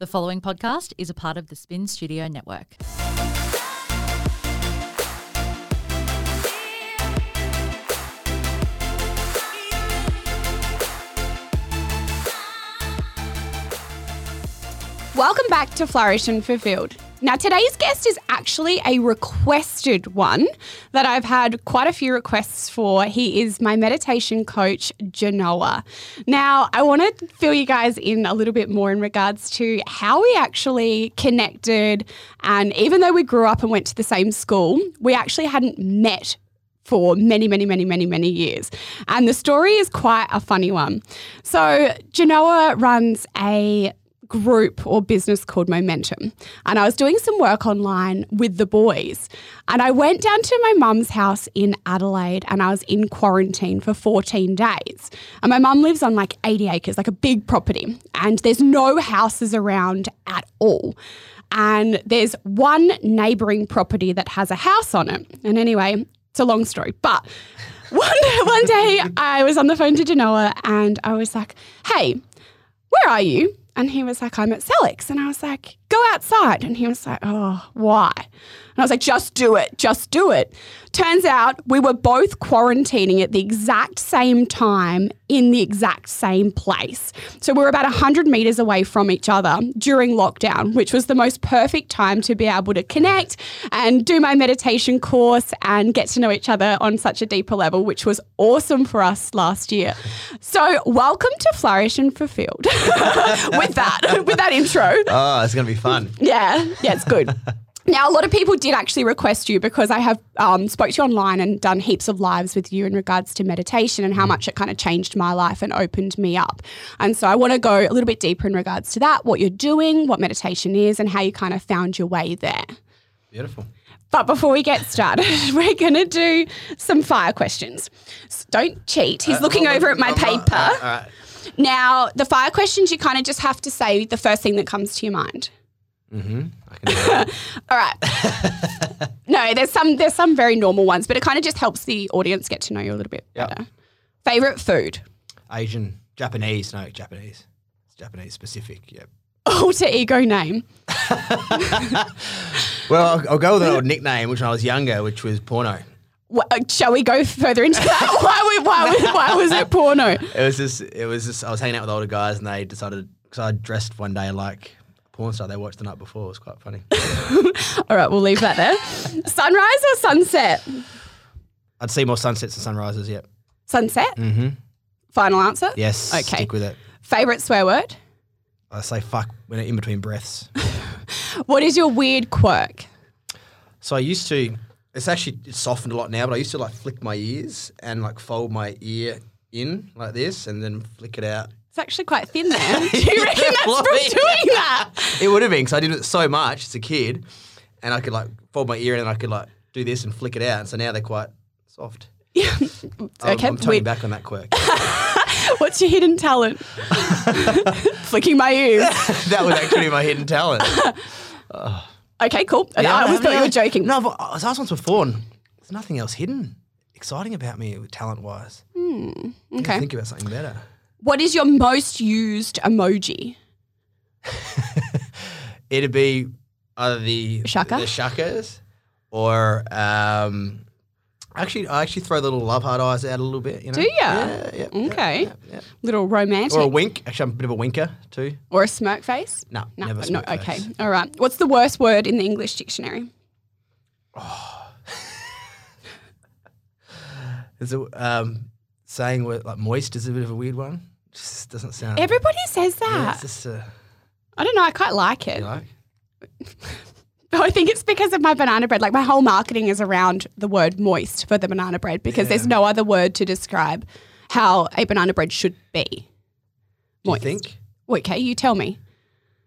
The following podcast is a part of the Spin Studio Network. Welcome back to Flourish and Fulfilled. Now, today's guest is actually a requested one that I've had quite a few requests for. He is my meditation coach, Genoa. Now, I want to fill you guys in a little bit more in regards to how we actually connected. And even though we grew up and went to the same school, we actually hadn't met for many, many, many, many, many years. And the story is quite a funny one. So, Genoa runs a group or business called Momentum. And I was doing some work online with the boys. And I went down to my mum's house in Adelaide and I was in quarantine for 14 days. And my mum lives on like 80 acres, like a big property. And there's no houses around at all. And there's one neighbouring property that has a house on it. And anyway, it's a long story, but one, one day I was on the phone to Genoa and I was like, hey, where are you? And he was like, I'm at Sellex. And I was like, go outside. And he was like, oh, why? And I was like, just do it, just do it. Turns out we were both quarantining at the exact same time in the exact same place. So we were about 100 meters away from each other during lockdown, which was the most perfect time to be able to connect and do my meditation course and get to know each other on such a deeper level, which was awesome for us last year. So welcome to Flourish and Fulfilled with that, with that intro. Oh, it's going to be fun. Yeah, yeah, it's good. Now, a lot of people did actually request you because I have um, spoke to you online and done heaps of lives with you in regards to meditation and how much it kind of changed my life and opened me up. And so I want to go a little bit deeper in regards to that, what you're doing, what meditation is, and how you kind of found your way there. Beautiful. But before we get started, we're going to do some fire questions. So don't cheat. He's looking Uh, over at my paper. all right, all right. Now, the fire questions, you kind of just have to say the first thing that comes to your mind. Mm-hmm. I can do that. All right. no, there's some there's some very normal ones, but it kind of just helps the audience get to know you a little bit Yep. better. Favorite food? Asian, Japanese, no, Japanese. It's Japanese specific, yep. Alter ego name. Well, I'll, I'll go with an old nickname, which when I was younger, which was porno. Wha- uh, shall we go further into that? why, we- why, was- why was it porno? It was just, it was just, I was hanging out with older guys and they decided, because I dressed one day like porn star they watched the night before. It was quite funny. All right, we'll leave that there. Sunrise or sunset? I'd see more sunsets than sunrises, yep. Sunset. Mm-hmm. Final answer. Yes, Okay. stick with it. Favorite swear word? I say fuck when in between breaths. What is your weird quirk? So I used to. It's actually it's softened a lot now, but I used to like flick my ears and like fold my ear in like this, and then flick it out. It's actually quite thin there. Do you reckon that's from doing that? It would have been because I did it so much as a kid, and I could like fold my ear in and I could like do this and flick it out. And so now they're quite soft. I'm, Okay, I'm turning back on that quirk. What's your hidden talent? Flicking my ears. that was actually my hidden talent. Okay, cool. I Yeah, always thought you were joking. No, I've- I uh, was asked once before, and there's nothing else hidden, exciting about me talent wise. Hmm, okay. Think about something better. What is your most used emoji? It'd be either the Shaka? the shuckers, or um, actually, I actually throw the little love heart eyes out a little bit. You know? Do you? Yeah, yeah. yeah, Okay. yeah, yeah. Little romantic Or a a, wink. Actually, I'm a bit of a winker too. Or a smirk face? No, No, never. no. smirk Okay, all right. What's the worst word in the English dictionary? Is it um, saying like moist is a bit of a weird one. Just doesn't sound. Everybody says Yeah, that. it's just uh, I don't know. I quite like it. you like. I think it's because of my banana bread. Like my whole marketing is around the word moist for the banana bread because there's no other word to describe how a banana bread should be. Do you Moist. think? Okay, you tell me.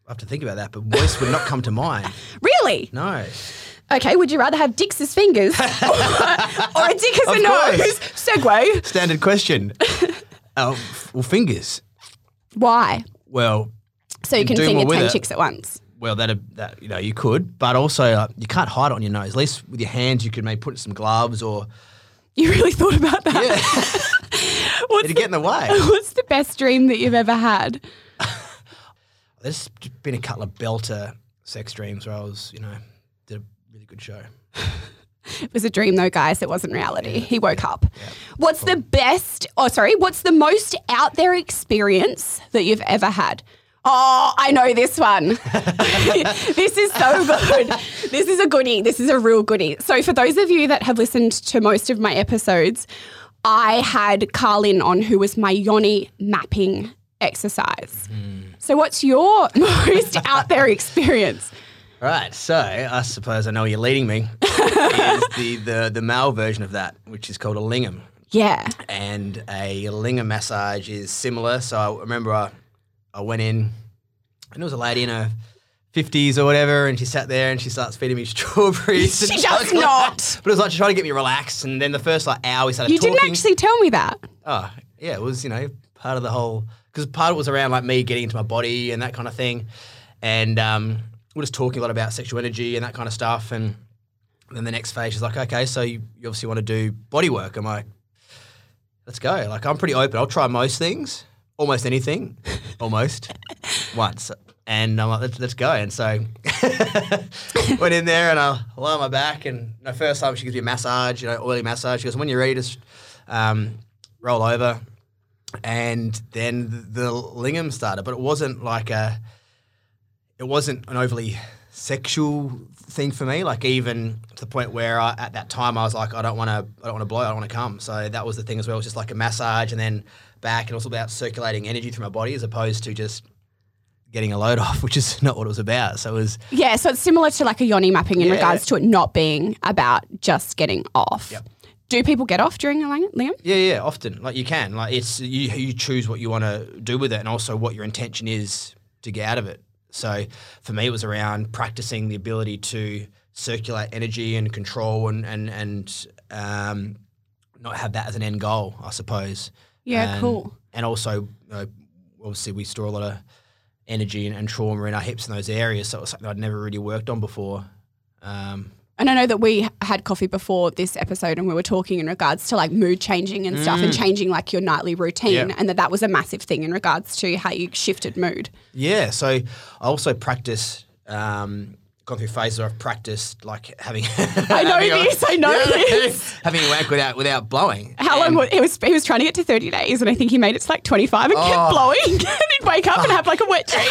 I have to think about that, but moist would not come to mind. Really? No. Okay, would you rather have dicks as fingers or, a dick as Of a course. nose? Segue. Standard question. Oh, well, fingers. Why? Well, So you can finger 10 chicks at once. Well, that that you know you could, but also uh, you can't hide it on your nose. At least with your hands, you could maybe put some gloves or You really thought about that? yeah, What's, it'd the, get in the way. what's the best dream that you've ever had? there's been a couple of belter sex dreams where I was, you know, did a really good show. It was a dream, though, guys. It wasn't reality. He woke up. What's the best, oh, sorry, what's the most out there experience that you've ever had? Oh, I know this one. this is so good. This is a goodie. This is a real goodie. So, for those of you that have listened to most of my episodes, I had Carlin on, who was my yoni mapping exercise. Hmm. So, what's your most out there experience? Right, so I suppose I know where you're leading me. is the, the the male version of that, which is called a lingam, Yeah. and a lingam massage is similar. So I remember I, I went in, and there was a lady in her fifties or whatever, and she sat there and she starts feeding me strawberries. She does like not. But it was like she tried to get me relaxed, and then the first like hour we started You talking. didn't actually tell me that. Oh, yeah, it was, you know, part of the whole, because part of it was around like me getting into my body and that kind of thing. And um, we're just talking a lot about sexual energy and that kind of stuff. And then the next phase is like, okay, so you, you obviously want to do body work. I'm like, let's go. Like, I'm pretty open. I'll try most things, almost anything, almost once. And I'm like, let's, let's go. And so went in there and I lay on my back. And the first time she gives me a massage, you know, oily massage. She goes, when you're ready, just um, roll over. And then the, the lingam started, but it wasn't like a, it wasn't an overly sexual thing for me. Like even to the point where I, at that time I was like, I don't want to, I don't want to blow, I don't want to come. So that was the thing as well. It was just like a massage and then back, and also about circulating energy through my body as opposed to just getting a load off, which is not what it was about. So it was Yeah, so it's similar to like a yoni mapping in Yeah. regards to it not being about just getting off. Yep. Do people get off during a lang- Liam? Yeah, yeah, often. Like you can. Like it's you you choose what you want to do with it and also what your intention is to get out of it. So for me it was around practicing the ability to circulate energy and control and and and um, not have that as an end goal, I suppose. Yeah, And- cool. And also, know, obviously we store a lot of energy and, and trauma in our hips in those areas, so it was something I'd never really worked on before. Um, And I know that we had coffee before this episode and we were talking in regards to like mood changing and stuff and changing like your nightly routine Mm. Yeah. and that that was a massive thing in regards to how you shifted mood. Yeah, so I also practice. Um, gone through phases where I've practiced like having. I know this, I know this. having a wank without without blowing. How long And- was it was he was trying to get to 30 days and I think he made it to like 25 and Oh. kept blowing and he'd wake up and oh. have like a wet dream.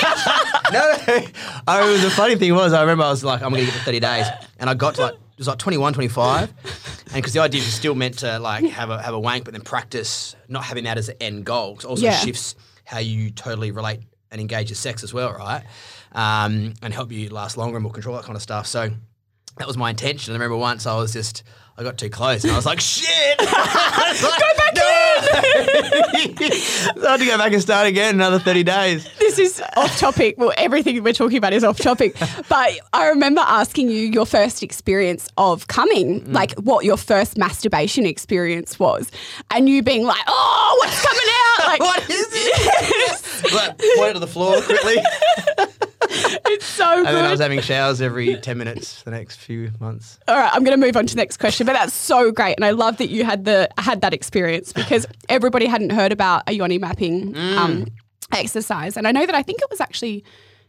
no, no. I the funny thing was I remember I was like I'm gonna get to 30 days, and I got to like it was like 21, 25, and because the idea is still meant to like have a have a wank, but then practice not having that as an end goal. 'cause it also Yeah. shifts how you totally relate and engage your sex as well, right? Um, and help you last longer and more control that kind of stuff. So that was my intention. I remember once I was just I got too close and I was like, shit. go back in. so I had to go back and start again another 30 days. this is off topic. Well, everything we're talking about is off topic. But I remember asking you your first experience of coming, Mm. like what your first masturbation experience was, and you being like, "Oh, what's coming out?" Like, what is it? like, point to the floor quickly. it's so And then I was having showers every 10 minutes the next few months. All right, I'm going to move on to the next question, but that's so great, and I love that you had the had that experience because everybody hadn't heard about a yoni mapping Mm. um, exercise, and I know that I think it was actually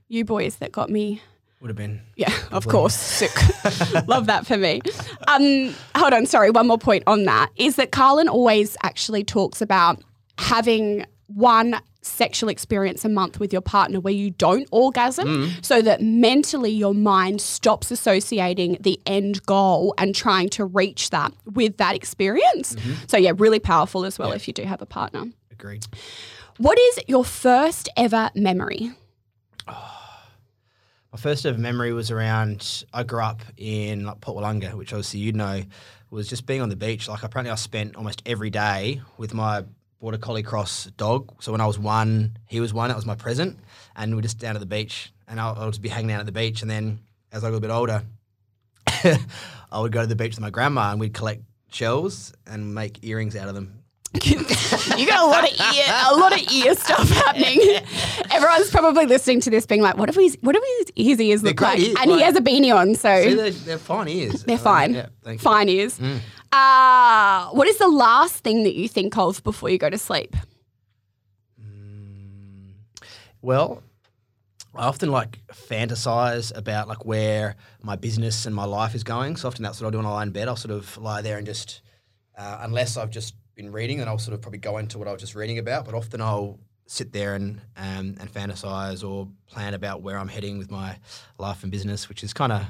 you boys that got me Would have been. Yeah, of course. Sick. Love that for me. Um, hold on, sorry, one more point on that is that Carlin always actually talks about having one sexual experience a month with your partner where you don't orgasm so that mentally your mind stops associating the end goal and trying to reach that with that experience. So yeah, really powerful as well if you do have a partner. Agreed. What is your first ever memory? My first ever memory was around, I grew up in like Port Willunga, which obviously you'd know, was just being on the beach. Like apparently I spent almost every day with my border collie cross dog. So when I was one, he was one, that was my present. And we were just down at the beach and I'll, I'll just be hanging out at the beach. And then as I got a bit older, I would go to the beach with my grandma and we'd collect shells and make earrings out of them. you got a lot of ear, a lot of ear stuff happening. Everyone's probably listening to this, being like, "What if his, what if his, his ears look like?" ears, and he has a beanie on, so See, they're, they're fine ears. they're fine. Yeah, thank you. fine ears. Uh, what is the last thing that you think of before you go to sleep? Well, I often like fantasize about like where my business and my life is going. So often that's what I do when I lie in bed. I'll sort of lie there and just, uh, unless I've just been reading, and I'll sort of probably go into what I was just reading about. But often I'll sit there and um, and fantasize or plan about where I'm heading with my life and business, which is kind of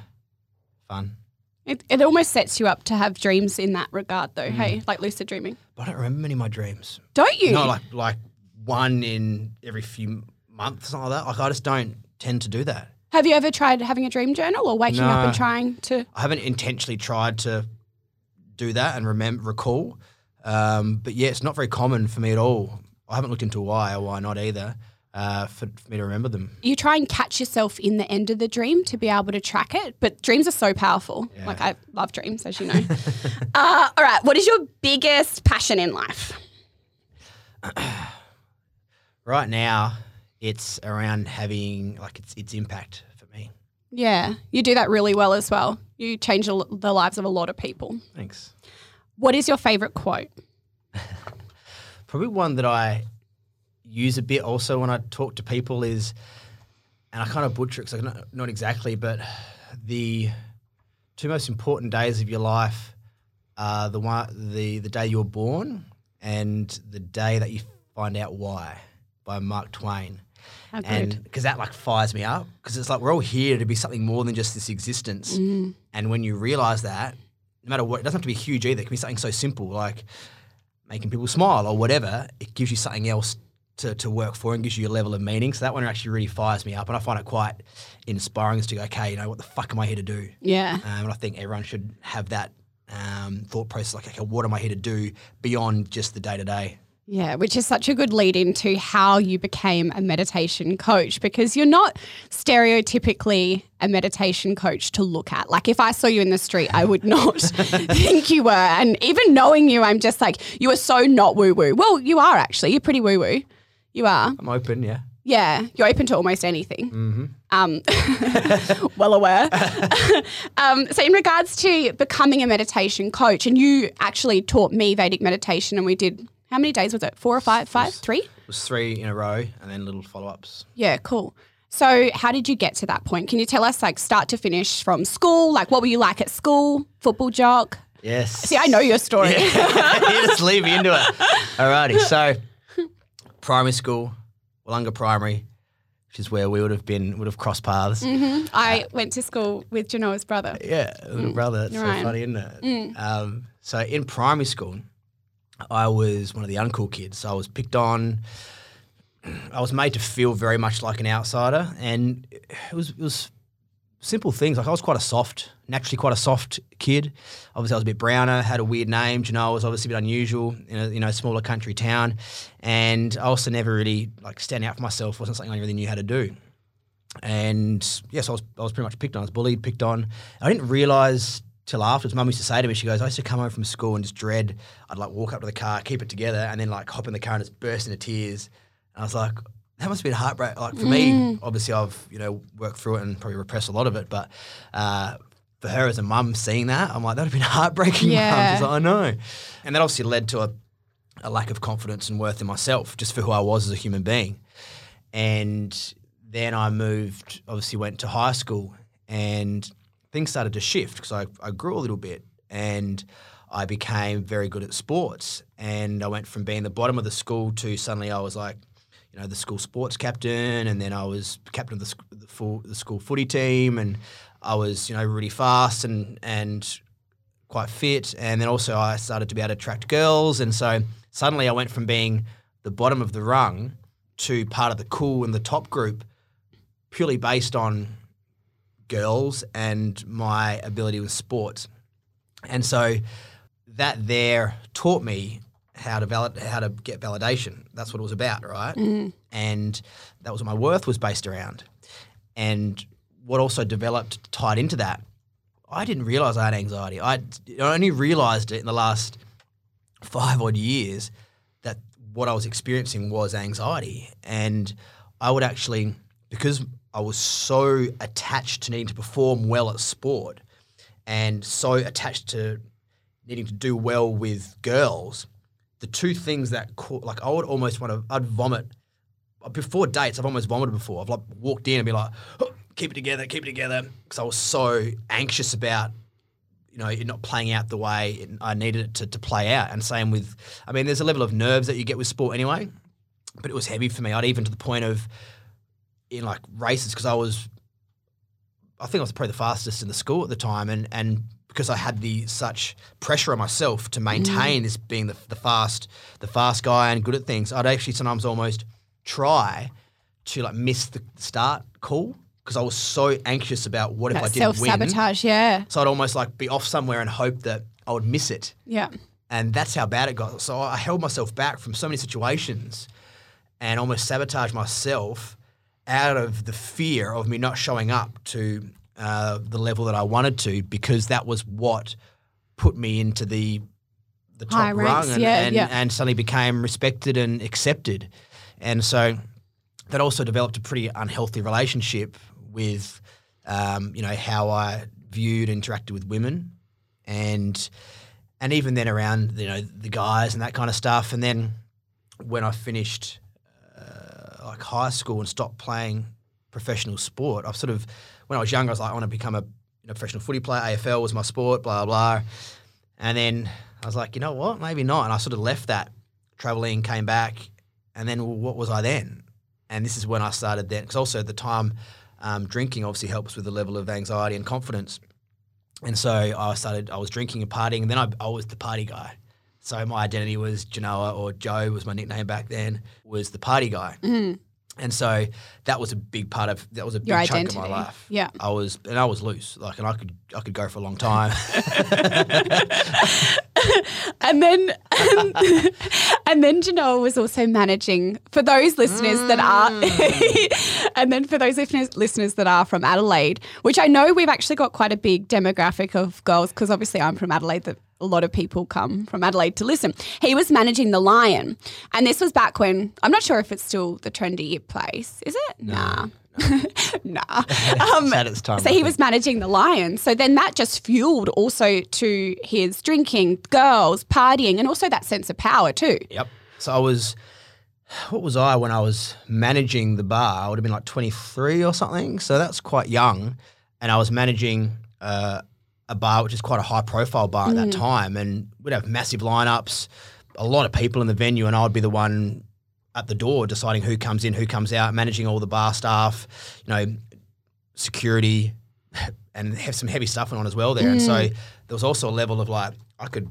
fun. It, it almost sets you up to have dreams in that regard, though. Mm. Hey, like lucid dreaming. But I don't remember many of my dreams. Don't you? No, like like one in every few months, something like that. Like I just don't tend to do that. have you ever tried having a dream journal or waking up and trying to? I haven't intentionally tried to do that and remember recall. Um, but yeah, it's not very common for me at all. I haven't looked into why or why not either. Uh, for, for me to remember them. You try and catch yourself in the end of the dream to be able to track it. But dreams are so powerful. Yeah. Like I love dreams, as you know. uh, all right. What is your biggest passion in life? Right now, it's around having like its its impact for me. Yeah, you do that really well as well. You change the the lives of a lot of people. Thanks. What is your favorite quote? Probably one that I use a bit also when I talk to people is, and I kind of butcher it 'cause I not, not exactly, but the two most important days of your life are the one the the day you were born and the day that you find out why by Mark Twain. How and because that like fires me up because it's like we're all here to be something more than just this existence Mm. and when you realize that no matter what it doesn't have to be huge either. It can be something so simple like making people smile or whatever. It gives you something else to, to work for and gives you a level of meaning. So that one actually really fires me up and i find it quite inspiring as to go okay you know what the fuck am i here to do? Yeah. um, and i think everyone should have that um, thought process like okay what am i here to do beyond just the day-to-day Yeah, which is such a good lead into how you became a meditation coach because you're not stereotypically a meditation coach to look at. Like if I saw you in the street, I would not think you were. And even knowing you, I'm just like, you are so not woo woo. Well, you are actually. You're pretty woo woo. You are. i'm open yeah Yeah, you're open to almost anything. mm-hmm. Um, well aware. um, so, in regards to becoming a meditation coach, and you actually taught me Vedic meditation, and we did how many days was it? Four or five? Five? Three? It was three in a row and then little follow-ups Yeah, cool. So, how did you get to that point? Can you tell us, like, start to finish from school? Like, what were you like at school? Football jock? Yes. See, I know your story. you just leave me into it. Alrighty. So, primary school, Willunga Primary, which is where we would have been, would have crossed paths. Mhm. I went to school with Genoa's brother. Yeah, little brother. That's so funny, isn't it? Um, so, in primary school, I was one of the uncool kids. So I was picked on. I was made to feel very much like an outsider, and it was it was simple things. Like I was quite a soft, naturally quite a soft kid. Obviously, I was a bit browner, had a weird name. You know, I was obviously a bit unusual in a you know smaller country town, and I also never really like stand out for myself. wasn't something I really knew how to do. And yes, I was I was pretty much picked on. I was bullied, picked on. I didn't realize till afterwards. Mum used to say to me, she goes, I used to come home from school and just dread. I'd like walk up to the car, keep it together, and then like hop in the car and just burst into tears. And I was like, that must have been heartbreak. Like for me, obviously, I've you know worked through it and probably repressed a lot of it, but. Uh, for her as a mum seeing that, I'm like, that would have been heartbreaking. Mum. Yeah. She's like, I know. And that obviously led to a, a lack of confidence and worth in myself, just for who I was as a human being. And then I moved, obviously went to high school and things started to shift because I, I grew a little bit and I became very good at sports. And I went from being the bottom of the school to suddenly I was like, you know, the school sports captain, and then I was captain of the, sc- the, full, the school footy team, and I was, you know, really fast and and quite fit. And then also I started to be able to attract girls, and so suddenly I went from being the bottom of the rung to part of the cool and the top group, purely based on girls and my ability with sports. And so that there taught me how to valid, how to get validation. That's what it was about, right? Mm-hmm. And that was what my worth was based around. And what also developed tied into that, I didn't realize I had anxiety. I, I only realized it in the last five odd years that what I was experiencing was anxiety. And I would actually, because I was so attached to needing to perform well at sport and so attached to needing to do well with girls, the two things that, co- like, I would almost want to, I'd vomit before dates, I've almost vomited before. I've like walked in and be like, "Oh, keep it together, keep it together, because I was so anxious about, you know, it not playing out the way I needed it to, to play out. And same with, I mean, there's a level of nerves that you get with sport anyway, but it was heavy for me. I'd even to the point of in like races because I was, I think I was probably the fastest in the school at the time, and and because I had the such pressure on myself to maintain mm. this being the, the fast the fast guy and good at things, I'd actually sometimes almost try to like miss the start call because I was so anxious about what if I didn't self win. sabotage, yeah. So I'd almost like be off somewhere and hope that I would miss it. Yeah. And that's how bad it got. So I held myself back from so many situations and almost sabotaged myself out of the fear of me not showing up to uh, the level that I wanted to because that was what put me into the the top High rung ranks, and, yeah, and, yeah. and suddenly became respected and accepted. And so that also developed a pretty unhealthy relationship with, um, you know, how I viewed and interacted with women, and and even then around you know the guys and that kind of stuff. And then when I finished like high school and stopped playing professional sport, I've sort of when I was younger, I was like, I want to become a you know, professional footy player. AFL was my sport, blah blah. And then I was like, you know what, maybe not. And I sort of left that traveling, came back, and then well, what was I then? And this is when I started then, because also at the time, um, drinking obviously helps with the level of anxiety and confidence. And so I started, I was drinking and partying, and then I, I was the party guy. So my identity was Genoa, or Joe was my nickname back then, was the party guy. Mm-hmm. And so that was a big part of that was a big Your chunk of my life. Yeah. I was and I was loose, like, and I could I could go for a long time. And then, and then Genoa was also managing for those listeners that are, mm. and then for those listeners, listeners that are from Adelaide, which I know we've actually got quite a big demographic of girls because obviously I'm from Adelaide. That a lot of people come from Adelaide to listen. He was managing the Lion, and this was back when I'm not sure if it's still the trendy place. Is it? nah. nah. Um, time, so he was managing the Lions. So then that just fueled also to his drinking, girls, partying, and also that sense of power too. Yep. So I was, what was I when I was managing the bar? I would have been like 23 or something. So that's quite young. And I was managing uh, a bar, which is quite a high profile bar at that mm. time. And we'd have massive lineups, a lot of people in the venue, and I would be the one at the door deciding who comes in, who comes out, managing all the bar staff, you know, security, and have some heavy stuff on as well there. And so mm. there was also a level of like, I could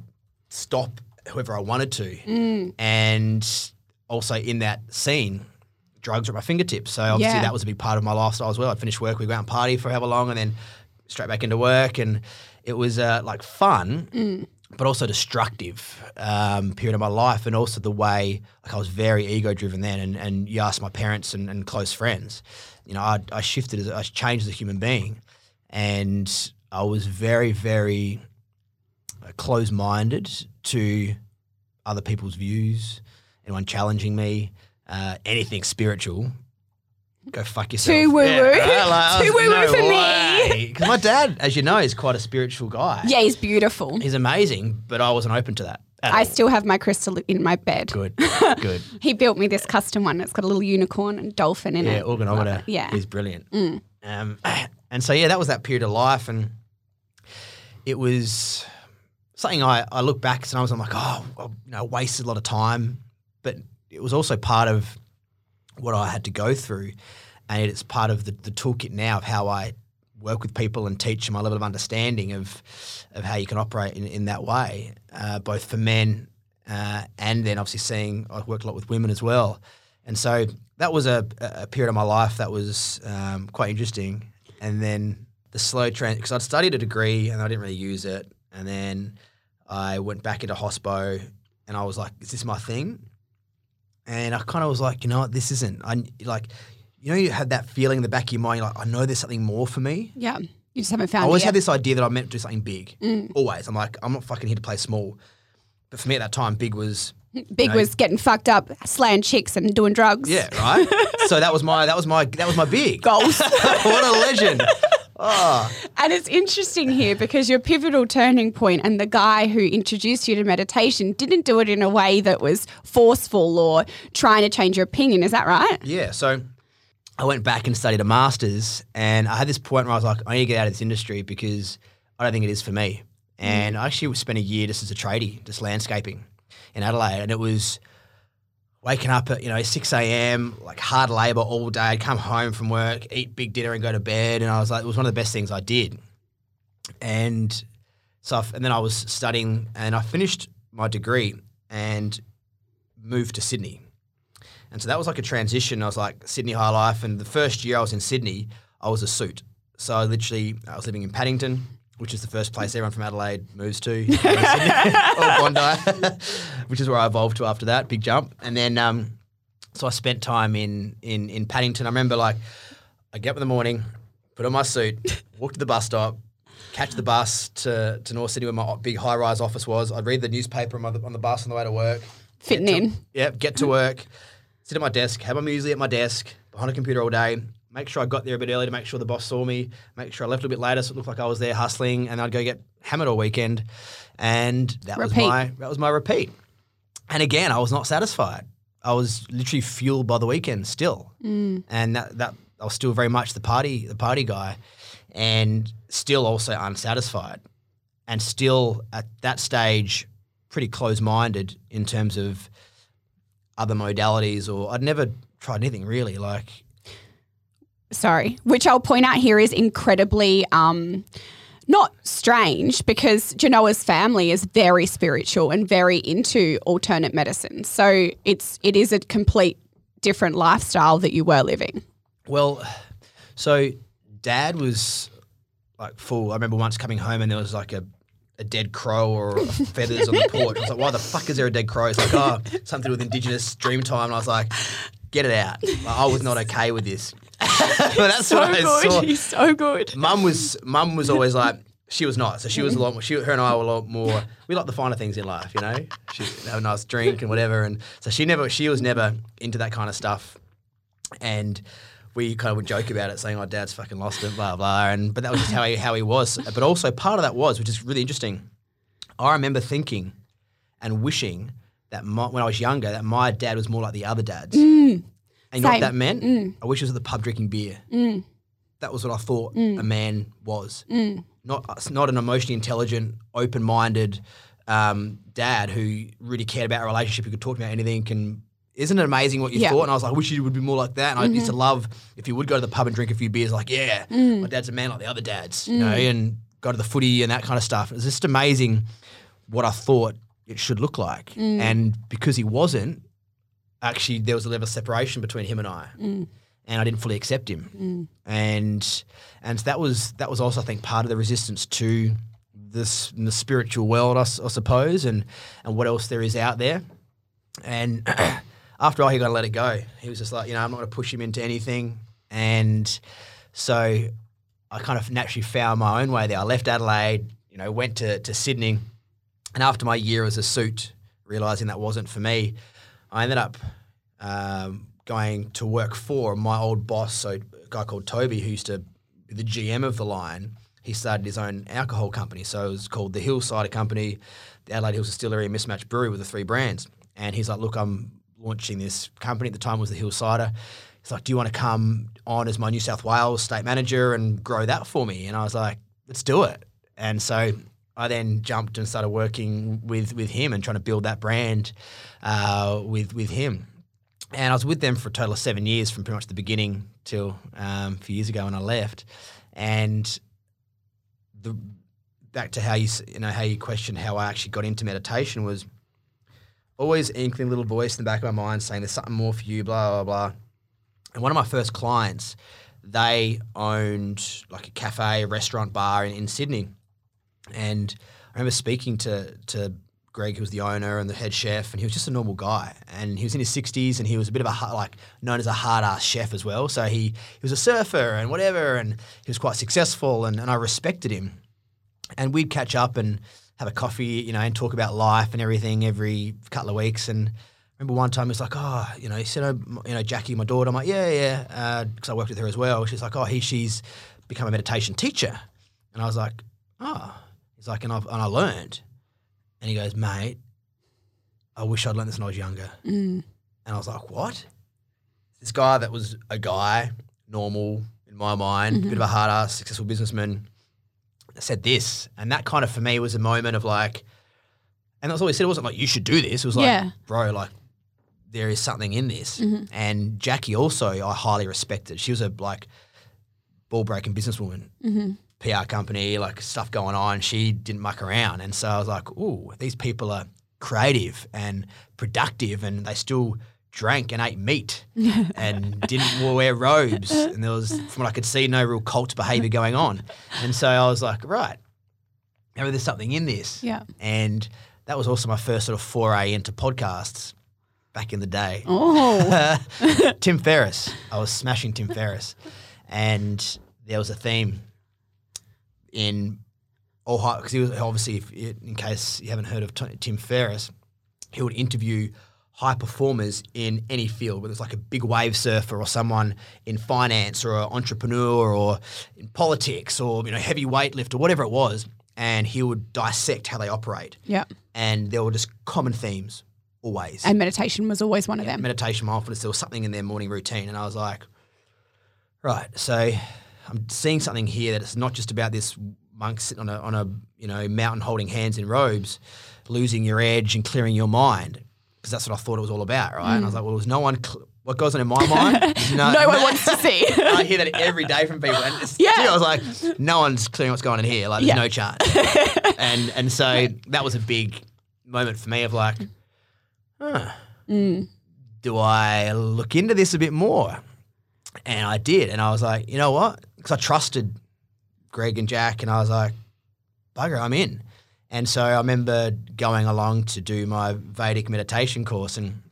stop whoever I wanted to. Mm. And also in that scene, drugs were at my fingertips. So obviously Yeah. that was a big part of my lifestyle as well. I'd finish work, we'd go out and party for however long and then straight back into work. And it was uh, like fun, but also destructive um, period of my life. And also the way, like I was very ego driven then. And, and you ask my parents and, and close friends, you know, I, I shifted, as, I changed as a human being. And I was very, very close minded to other people's views, anyone challenging me, uh, anything spiritual. Go fuck yourself. Too woo-woo. I was- Too woo-woo for me. Because my dad, as you know, is quite a spiritual guy. Yeah, he's beautiful. He's amazing, but I wasn't open to that. at I all. still have my crystal in my bed. Good, good. He built me this custom one. It's got a little unicorn and dolphin in Yeah, it. Yeah, Organometer Yeah. Mm. is brilliant. Um, and so, yeah, that was that period of life. And it was something I, I look back and I was I'm like, oh, I, you know, wasted a lot of time. But it was also part of what I had to go through. And it's part of the, the toolkit now of how I work with people and teach them my level of understanding of, of how you can operate in, in that way, uh, both for men uh, and then obviously seeing I work a lot with women as well. And so that was a, a period of my life that was um, quite interesting. And then the slow trend, because I'd studied a degree and I didn't really use it. And then I went back into hospo and I was like, is this my thing? And I kind of was like, you know what, this isn't. I like, you know, you had that feeling in the back of your mind, you're like, I know there's something more for me. Yeah. You just haven't found it. I always it had this idea that I meant to do something big. Mm. Always. I'm like, I'm not fucking here to play small. But for me at that time, big was Big know- was getting fucked up, slaying chicks and doing drugs. yeah, right. so that was my that was my that was my big Goals. what a legend. Oh, And it's interesting here because your pivotal turning point and the guy who introduced you to meditation didn't do it in a way that was forceful or trying to change your opinion. Is that right? yeah. So I went back and studied a master's, and I had this point where I was like, I need to get out of this industry because I don't think it is for me. Mm. And I actually spent a year just as a tradie, just landscaping in Adelaide, and it was waking up at you know 6 a.m. like hard labor all day. I'd come home from work, eat big dinner, and go to bed. And I was like, it was one of the best things I did. And so, I, and then I was studying, and I finished my degree and moved to Sydney. And so that was like a transition. I was like Sydney high life, and the first year I was in Sydney, I was a suit. So I literally, I was living in Paddington, which is the first place everyone from Adelaide moves to, or Bondi, which is where I evolved to after that big jump. And then, um, so I spent time in in in Paddington. I remember like I get up in the morning, put on my suit, walk to the bus stop, catch the bus to, to North Sydney where my big high rise office was. I'd read the newspaper on, my, on the bus on the way to work. Fitting to- in. Yep, get to work, sit at my desk, have my muesli at my desk, behind a computer all day. Make sure I got there a bit early to make sure the boss saw me. Make sure I left a bit later so it looked like I was there hustling, and I'd go get hammered all weekend. And that was my that was my repeat. And again, I was not satisfied. I was literally fueled by the weekend still, mm. and that that I was still very much the party the party guy, and still also unsatisfied, and still at that stage pretty close minded in terms of other modalities, or I'd never tried anything really. Like sorry, which I'll point out here is incredibly um, not strange because Genoa's family is very spiritual and very into alternate medicine. So it's it is a complete different lifestyle that you were living. Well, so dad was like full. I remember once coming home and there was like a, a dead crow or feathers on the porch. I was like, why the fuck is there a dead crow? It's like, oh, something with Indigenous dream time. And I was like, get it out. Like, I was not okay with this. but that's So what I saw. He's so good. Mum was mum was always like she was not. So she was a lot more. She, her and I were a lot more. We like the finer things in life, you know. She have a nice drink and whatever. And so she never. She was never into that kind of stuff. And we kind of would joke about it, saying, "Oh, Dad's fucking lost it," blah blah. And but that was just how he how he was. But also part of that was, which is really interesting. I remember thinking and wishing that my, when I was younger, that my dad was more like the other dads. Mm. And you know what that meant? Mm. I wish he was at the pub drinking beer. Mm. That was what I thought mm. a man was. Not not an emotionally intelligent, open minded um, dad who really cared about a relationship, who could talk about anything. And isn't it amazing what you Yeah. thought? And I was like, I wish you would be more like that. And I used to mm-hmm. love if you would go to the pub and drink a few beers, like, yeah, my dad's a man like the other dads, you know, and go to the footy and that kind of stuff. It was just amazing what I thought it should look like. And because he wasn't, actually there was a level of separation between him and I, and I didn't fully accept him, and and that was that was also I think part of the resistance to this the spiritual world, i suppose, and and what else there is out there, and after all, he got to let it go. He was just like, you know, I'm not going to push him into anything, and so I kind of naturally found my own way there. I left Adelaide, you know, went to to Sydney, and after my year as a suit, realizing that wasn't for me, I ended up um, going to work for my old boss, so a guy called Toby, who used to be the GM of the Lion. He started his own alcohol company, so it was called the Hills Cider Company, the Adelaide Hills Distillery and Mismatch Brewery with the three brands. And he's like, "Look, I'm launching this company. At the time, was the Hills Cider." He's like, "Do you want to come on as my New South Wales state manager and grow that for me?" And I was like, "Let's do it." And so I then jumped and started working with with him and trying to build that brand uh, with with him. And I was with them for a total of seven years, from pretty much the beginning till um, a few years ago when I left. And the back to how you you know how you questioned how I actually got into meditation was always inkling little voice in the back of my mind saying there's something more for you, blah blah blah. And one of my first clients, they owned like a cafe, restaurant, bar in, in Sydney. And I remember speaking to to Greg, who was the owner and the head chef, and he was just a normal guy. And he was in his sixties, and he was a bit of a like known as a hard ass chef as well. So he he was a surfer and whatever, and he was quite successful, and, and I respected him. And we'd catch up and have a coffee, you know, and talk about life and everything every couple of weeks. And I remember one time he was like, oh, you know, he said, oh, you know, Jackie, my daughter. I'm like, yeah, yeah, uh, because I worked with her as well. She's like, oh, he, she's become a meditation teacher. And I was like, oh. He's like, and, I've, and I learned. And he goes, mate, I wish I'd learned this when I was younger. Mm. And I was like, what? This guy that was a guy, normal in my mind, Mm-hmm. bit of a hard ass, successful businessman, said this. And that kind of for me was a moment of like, and that's all he said. It wasn't like, you should do this. It was like, Yeah. bro, like, there is something in this. Mm-hmm. And Jackie also, I highly respected. She was a like ball breaking businesswoman, Mm-hmm. PR company, like stuff going on. She didn't muck around. And so I was like, ooh, these people are creative and productive and they still drank and ate meat and didn't wear robes. And there was, from what I could see, no real cult behavior going on. And so I was like, right, maybe there's something in this. Yeah. And that was also my first sort of foray into podcasts back in the day. Oh. Tim Ferriss. I was smashing Tim Ferriss. And there was a theme in all high, because he was obviously, if, in case you haven't heard of T- Tim Ferriss, he would interview high performers in any field, whether it's like a big wave surfer or someone in finance or an entrepreneur or in politics or, you know, heavy weightlifter, whatever it was. And he would dissect how they operate. yeah. And there were just common themes always And meditation was always one of them. meditation, mindfulness, there was something in their morning routine. And I was like, right, so I'm seeing something here that it's not just about this monk sitting on a, on a you know, mountain holding hands in robes, losing your edge and clearing your mind. Because that's what I thought it was all about, right? And I was like, well, there's no one, cl- what goes on in my mind? No, no one wants to see. I hear that every day from people. And Yeah. yeah. I was like, no one's clearing what's going on in here. Like, there's Yeah. no chance. and and so that was a big moment for me of like, huh, Mm. do I look into this a bit more? And I did. And I was like, you know what? Because I trusted Greg and Jack, and I was like, bugger, I'm in. And so I remember going along to do my Vedic meditation course and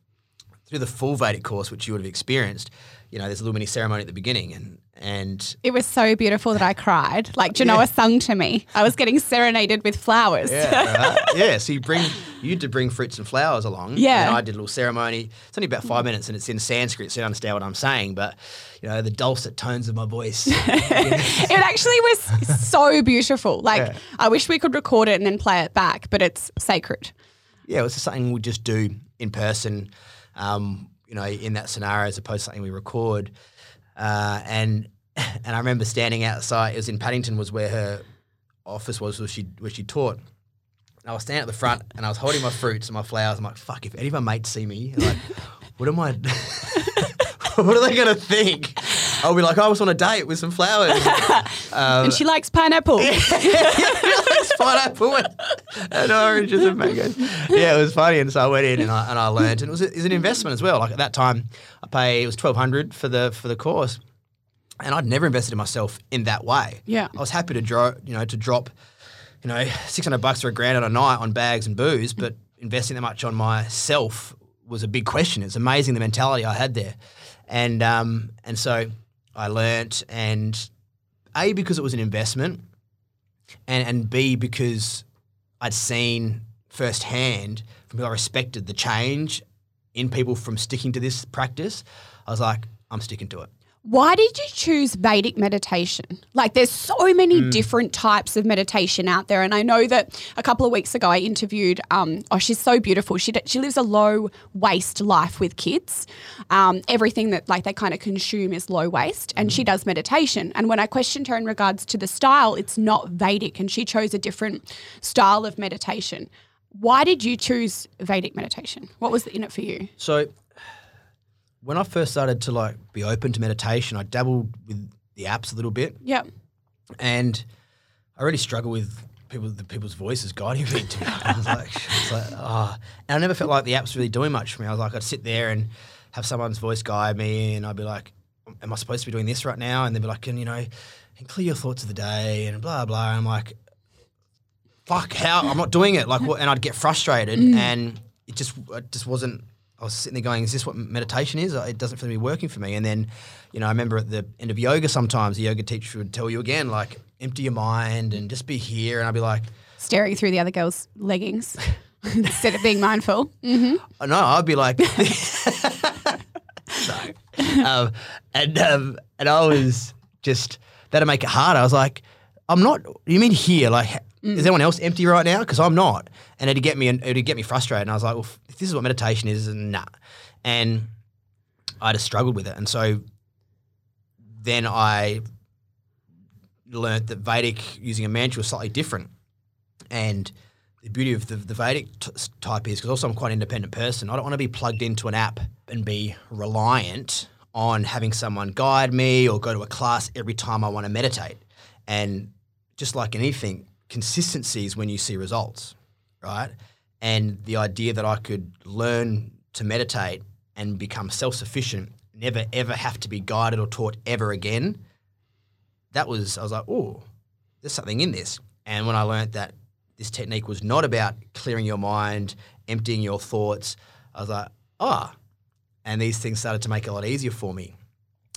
through the full Vedic course, which you would have experienced, you know, there's a little mini ceremony at the beginning and and It was so beautiful that I cried. Like Genoa sung to me. I was getting serenaded with flowers. Yeah, right? yeah. So you bring you to bring fruits and flowers along. Yeah. And I did a little ceremony. It's only about five minutes and it's in Sanskrit, so you don't understand what I'm saying. But you know, the dulcet tones of my voice. it actually was so beautiful. Like Yeah. I wish we could record it and then play it back, but it's sacred. yeah, it was just something we just do in person. Um, you know, in that scenario, as opposed to something we record. Uh, and and I remember standing outside. It was in Paddington, was where her office was, where she where she taught. And I was standing at the front, and I was holding my fruits and my flowers. I'm like, "Fuck! If any of my mates see me, like, what am I? what are they gonna think? I'll be like, I was on a date with some flowers. and she likes pineapple. it's pineapple and, and oranges and mangoes. Yeah, it was funny. And so I went in and I, and I learned. And it was, a, it was an investment as well. Like at that time, I pay it was twelve hundred for the for the course, and I'd never invested in myself in that way. Yeah. I was happy to draw, you know, to drop, you know, six hundred bucks or a grand on a night on bags and booze, but investing that much on myself was a big question. It's amazing the mentality I had there, and um, and so I learnt and a because it was an investment and and B because I'd seen firsthand from people I respected the change in people from sticking to this practice. I was like, I'm sticking to it. Why did you choose Vedic meditation? Like, there's so many different types of meditation out there, and I know that a couple of weeks ago I interviewed. Um, oh, she's so beautiful. She she lives a low waste life with kids. Um, everything that like they kind of consume is low waste, and she does meditation. And when I questioned her in regards to the style, it's not Vedic, and she chose a different style of meditation. Why did you choose Vedic meditation? What was in it for you? So when I first started to like be open to meditation, I dabbled with the apps a little bit, Yeah. and I really struggle with people the people's voices guiding me to it. I was like, it's like ah, and I never felt like the app's really doing much for me. I was like, I'd sit there and have someone's voice guide me, and I'd be like, Am I supposed to be doing this right now? And they'd be like, and you know, and clear your thoughts of the day, and blah blah. And I'm like, fuck, how I'm not doing it. Like, what? And I'd get frustrated, and it just it just wasn't. I was sitting there going, "Is this what meditation is? It doesn't feel to be working for me." And then, you know, I remember at the end of yoga, sometimes the yoga teacher would tell you again, like, empty your mind and just be here. And I'd be like, Staring through the other girl's leggings instead of being mindful. oh, "No," I'd be like, "Sorry," um, and um, and I was just that'd make it harder. I was like, I'm not. You mean here? Like, Mm. is anyone else empty right now? Because I'm not. And it'd get me. It'd get me frustrated. And I was like, well, this is what meditation is, and nah. And I just struggled with it. And so then I learned that Vedic using a mantra was slightly different. And the beauty of the, the Vedic t- type is because also I'm quite an independent person. I don't want to be plugged into an app and be reliant on having someone guide me or go to a class every time I want to meditate. And just like anything, consistency is when you see results, right? And the idea that I could learn to meditate and become self sufficient, never ever have to be guided or taught ever again, that was, I was like, oh, there's something in this. And when I learned that this technique was not about clearing your mind, emptying your thoughts, I was like, ah. And these things started to make it a lot easier for me.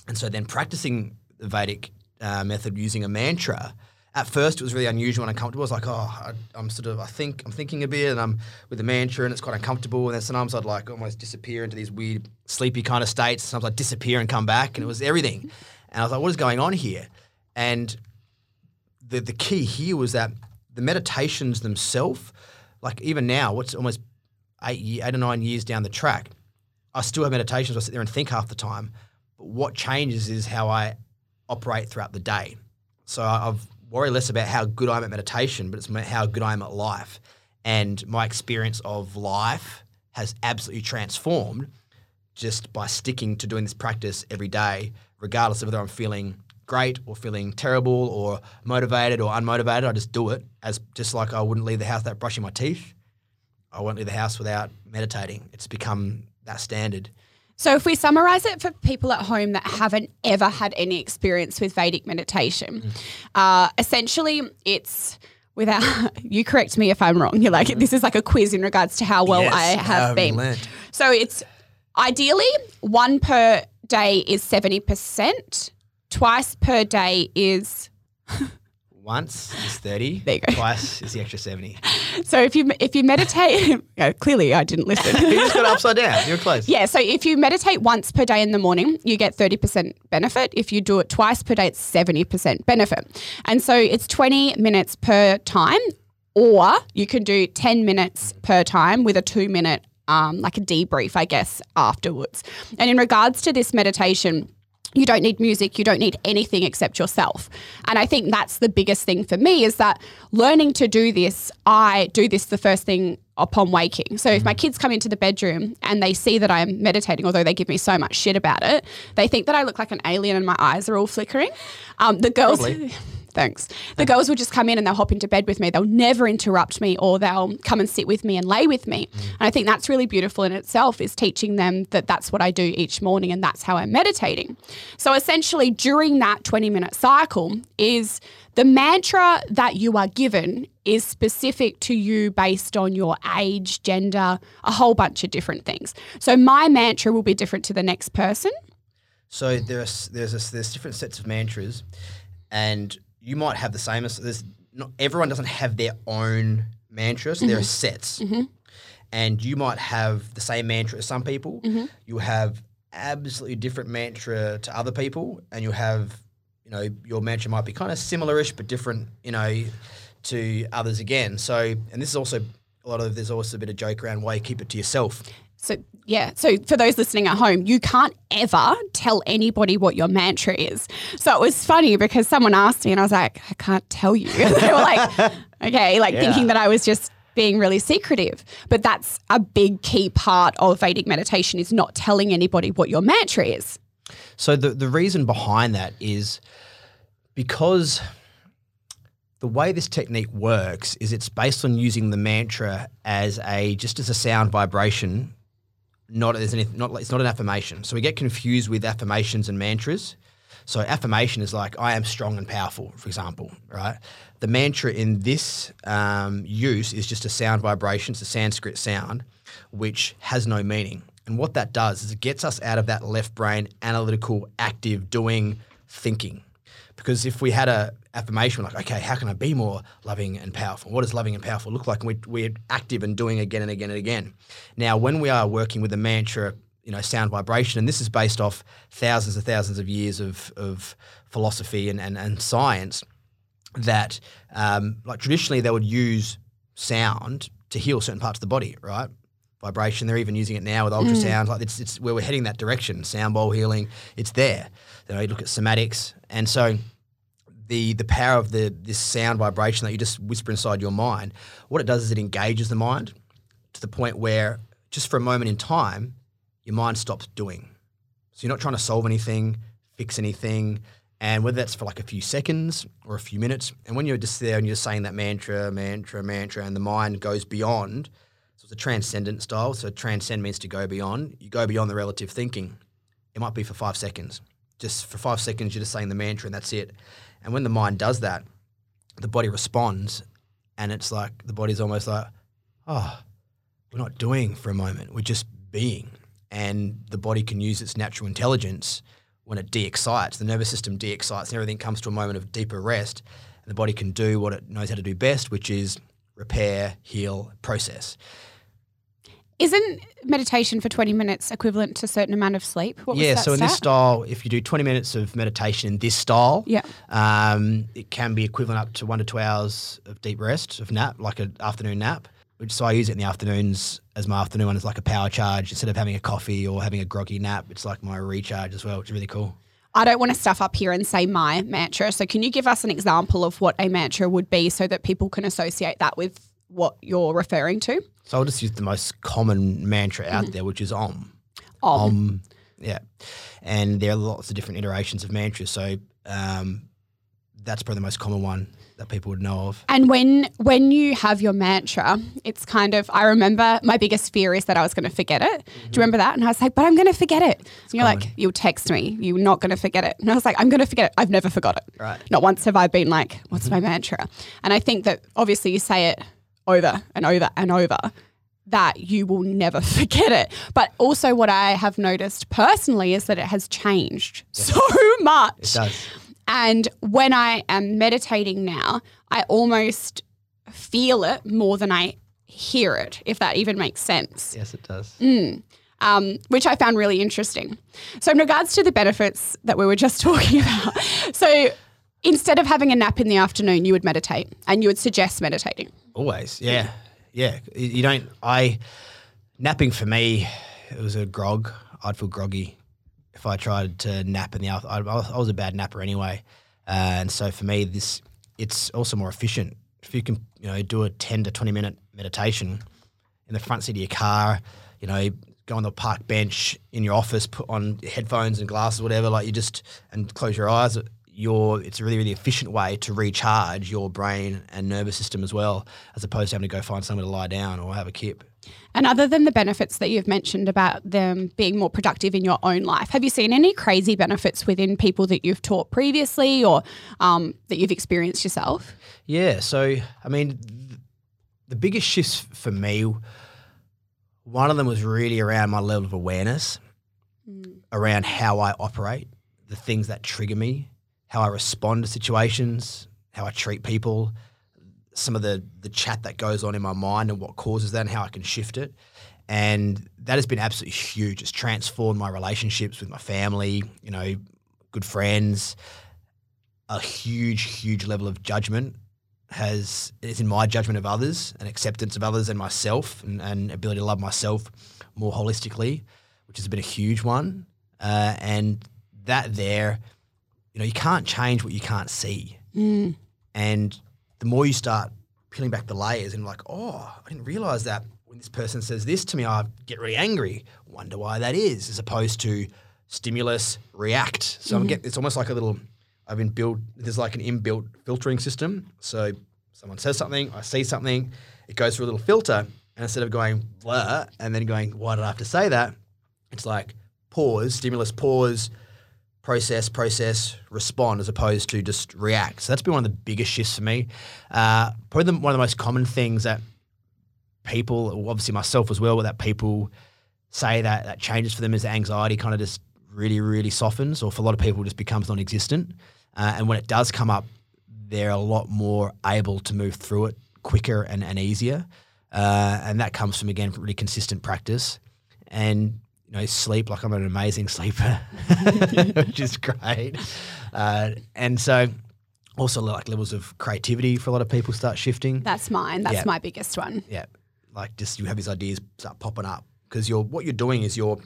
And so then practicing the Vedic uh, method using a mantra, at first it was really unusual and uncomfortable. I was like, oh, I, I'm sort of, I think I'm thinking a bit, and I'm with the mantra, and it's quite uncomfortable. And then sometimes I'd like almost disappear into these weird sleepy kind of states. Sometimes I'd disappear and come back, and it was everything. And I was like, what is going on here? And the the key here was that the meditations themselves, like even now, what's almost eight, eight or nine years down the track, I still have meditations. I sit there and think half the time. But what changes is how I operate throughout the day. So I've worry less about how good I am at meditation, but it's how good I am at life. And my experience of life has absolutely transformed just by sticking to doing this practice every day, regardless of whether I'm feeling great or feeling terrible or motivated or unmotivated. I just do it as just like I wouldn't leave the house without brushing my teeth. I won't leave the house without meditating. It's become that standard. So, if we summarize it for people at home that haven't ever had any experience with Vedic meditation, uh, essentially it's without you correct me if I'm wrong. You're like, this is like a quiz in regards to how well Yes, I have been. So, it's ideally one per day is 70%, twice per day is Once is 30, There you go. twice is the extra 70. so if you if you meditate clearly I didn't listen. You just got upside down. You're close. Yeah, so if you meditate once per day in the morning, you get 30% benefit. If you do it twice per day, it's 70% benefit. And so it's 20 minutes per time, or you can do 10 minutes per time with a two minute, um, like a debrief, I guess, afterwards. And in regards to this meditation, you don't need music, you don't need anything except yourself. And I think that's the biggest thing for me is that learning to do this, I do this the first thing upon waking. So if my kids come into the bedroom and they see that I'm meditating, although they give me so much shit about it, they think that I look like an alien and my eyes are all flickering. Um, the girls. Thanks. The girls will just come in and they'll hop into bed with me. They'll never interrupt me or they'll come and sit with me and lay with me. Mm. And I think that's really beautiful in itself is teaching them that that's what I do each morning and that's how I'm meditating. So essentially during that 20 minute cycle is the mantra that you are given is specific to you based on your age, gender, a whole bunch of different things. So my mantra will be different to the next person. So there's there's a, there's different sets of mantras, and you might have the same as there's not everyone doesn't have their own mantra. So there are mm-hmm. sets, mm-hmm. and you might have the same mantra as some people. Mm-hmm. You have absolutely different mantra to other people, and you have you know your mantra might be kind of similarish but different. You know to others again. So and this is also a lot of there's also a bit of joke around why you keep it to yourself. So, yeah. So, for those listening at home, you can't ever tell anybody what your mantra is. So, it was funny because someone asked me, and I was like, I can't tell you. they were like, okay, like Yeah. thinking that I was just being really secretive. But that's a big key part of Vedic meditation is not telling anybody what your mantra is. So the the reason behind that is because the way this technique works is it's based on using the mantra as a just as a sound vibration, not as anything. Not it's not an affirmation. So we get confused with affirmations and mantras. So affirmation is like I am strong and powerful, for example, right? The mantra in this um, use is just a sound vibration. It's a Sanskrit sound, which has no meaning. And what that does is it gets us out of that left brain analytical, active, doing, thinking. Because if we had a affirmation, we're like, okay, how can I be more loving and powerful? What does loving and powerful look like? And we, we're active and doing again and again and again. Now, when we are working with a mantra you know sound vibration, and this is based off thousands and thousands of years of of philosophy and and, and science. That um, like traditionally they would use sound to heal certain parts of the body, right? Vibration. They're even using it now with ultrasound. Like it's, it's where we're heading that direction. Sound bowl healing. It's there. You know, you look at somatics, and so the the power of the this sound vibration that you just whisper inside your mind. What it does is it engages the mind to the point where just for a moment in time, your mind stops doing. So you're not trying to solve anything, fix anything, and whether that's for like a few seconds or a few minutes, and when you're just there and you're just saying that mantra, mantra, mantra, and the mind goes beyond. So it's a transcendent style. So transcend means to go beyond. You go beyond the relative thinking. It might be for five seconds. Just for five seconds, you're just saying the mantra, and that's it. And when the mind does that, the body responds, and it's like the body's almost like, oh, we're not doing for a moment, we're just being. And the body can use its natural intelligence when it de excites. The nervous system de excites, and everything comes to a moment of deeper rest. And the body can do what it knows how to do best, which is repair, heal, process. Isn't meditation for 20 minutes equivalent to a certain amount of sleep? What was yeah, so in this style, if you do 20 minutes of meditation in this style, Yeah. um, it can be equivalent up to one to two hours of deep rest, of nap, like an afternoon nap. Which, so I use it in the afternoons as my afternoon one as like a power charge. Instead of having a coffee or having a groggy nap, it's like my recharge as well, which is really cool. I don't want to stuff up here and say my mantra. So, can you give us an example of what a mantra would be so that people can associate that with what you're referring to? So I'll just use the most common mantra out mm-hmm. there, which is Om. Om. Om. Yeah. And there are lots of different iterations of mantras. So um, that's probably the most common one that people would know of. And when when you have your mantra, it's kind of I remember my biggest fear is that I was going to forget it. Do you mm-hmm. remember that? And I was like, but I'm going to forget it. And you're like, you'll text me, you're not going to forget it. And I was like, I'm going to forget it. I've never forgot it. Right. Not once have I been like, what's my mm-hmm. mantra? And I think that obviously you say it over and over and over. That you will never forget it. But also, what I have noticed personally is that it has changed so much. It does. And when I am meditating now, I almost feel it more than I hear it, if that even makes sense, Yes, it does. um, which I found really interesting. So, in regards to the benefits that we were just talking about, so instead of having a nap in the afternoon, you would meditate and you would suggest meditating. Always. Yeah. Yeah. You don't, I, napping for me, it was a grog. I'd feel groggy if I tried to nap in the. I, I was a bad napper anyway. Uh, and so for me, this, it's also more efficient. If you can, you know, do a 10 to 20 minute meditation in the front seat of your car, you know, go on the park bench in your office, put on headphones and glasses, whatever, like you just, and close your eyes. Your, it's a really, really efficient way to recharge your brain and nervous system as well, as opposed to having to go find somewhere to lie down or have a kip. And other than the benefits that you've mentioned about them being more productive in your own life, have you seen any crazy benefits within people that you've taught previously or um, that you've experienced yourself? Yeah. So, I mean, th- the biggest shifts for me, one of them was really around my level of awareness, around how I operate, the things that trigger me, how I respond to situations, how I treat people, some of the the chat that goes on in my mind and what causes that and how I can shift it. And that has been absolutely huge. It's transformed my relationships with my family, you know, good friends, a huge, huge level of judgment has is in my judgment of others and acceptance of others and myself and, and ability to love myself more holistically, which has been a huge one. Uh, and that there, you know, you can't change what you can't see. Mm. And the more you start peeling back the layers and like, oh, I didn't realize that when this person says this to me, I get really angry. Wonder why that is, as opposed to stimulus, react. So I'm mm. get it's almost like a little I've been built there's like an inbuilt filtering system. So someone says something, I see something, it goes through a little filter, and instead of going blah and then going, why did I have to say that? It's like pause, stimulus, pause, process, process, respond, as opposed to just react. So that's been one of the biggest shifts for me. Uh, probably the, one of the most common things that people, obviously myself as well, that people say that that changes for them is anxiety kind of just really, really softens, or for a lot of people, just becomes non-existent. Uh, and when it does come up, they're a lot more able to move through it quicker and, and easier. Uh, and that comes from again really consistent practice. And know, sleep. Like I'm an amazing sleeper, which is great. Uh, and so also like levels of creativity for a lot of people start shifting. That's mine. That's Yeah. my biggest one. yeah, like just you have these ideas start popping up because you're what you're doing is you're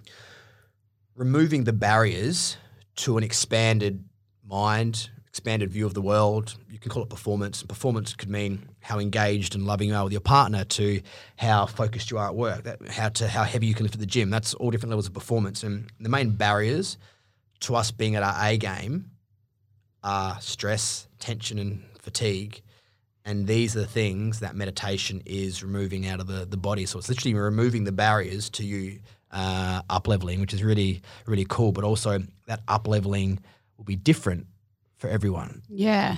removing the barriers to an expanded mind, expanded view of the world. You can call it performance. Performance could mean how engaged and loving you are with your partner, to how focused you are at work, that how to how heavy you can lift at the gym. That's all different levels of performance. And the main barriers to us being at our A game are stress, tension, and fatigue. And these are the things that meditation is removing out of the, the body. So it's literally removing the barriers to you uh, up leveling, which is really, really cool. But also that up leveling will be different for everyone. Yeah.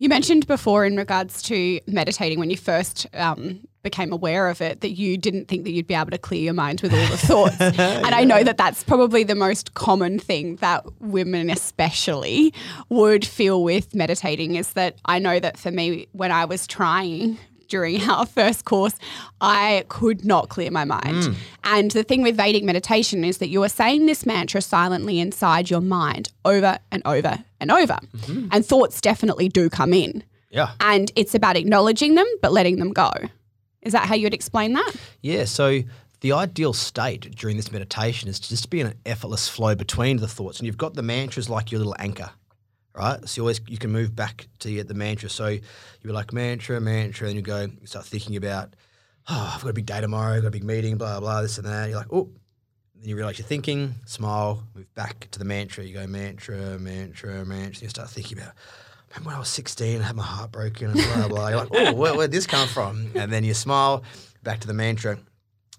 You mentioned before in regards to meditating when you first um, became aware of it that you didn't think that you'd be able to clear your mind with all the thoughts. and I know that that's probably the most common thing that women, especially, would feel with meditating is that I know that for me, when I was trying during our first course, I could not clear my mind. And the thing with Vedic meditation is that you are saying this mantra silently inside your mind over and over and over. Mm-hmm. And thoughts definitely do come in. Yeah. And it's about acknowledging them, but letting them go. Is that how you would explain that? Yeah. So the ideal state during this meditation is to just be in an effortless flow between the thoughts. And you've got the mantras like your little anchor, right? So you always you can move back to the mantra. So you're like mantra, mantra, and you go, you start thinking about, oh, I've got a big day tomorrow, I've got a big meeting, blah, blah, this and that. You're like, oh, then you realize you're thinking, smile, move back to the mantra. You go mantra, mantra, mantra. You start thinking about, remember when I was 16, I had my heart broken and blah, blah. You're like, oh, where, where'd this come from? And then you smile, back to the mantra.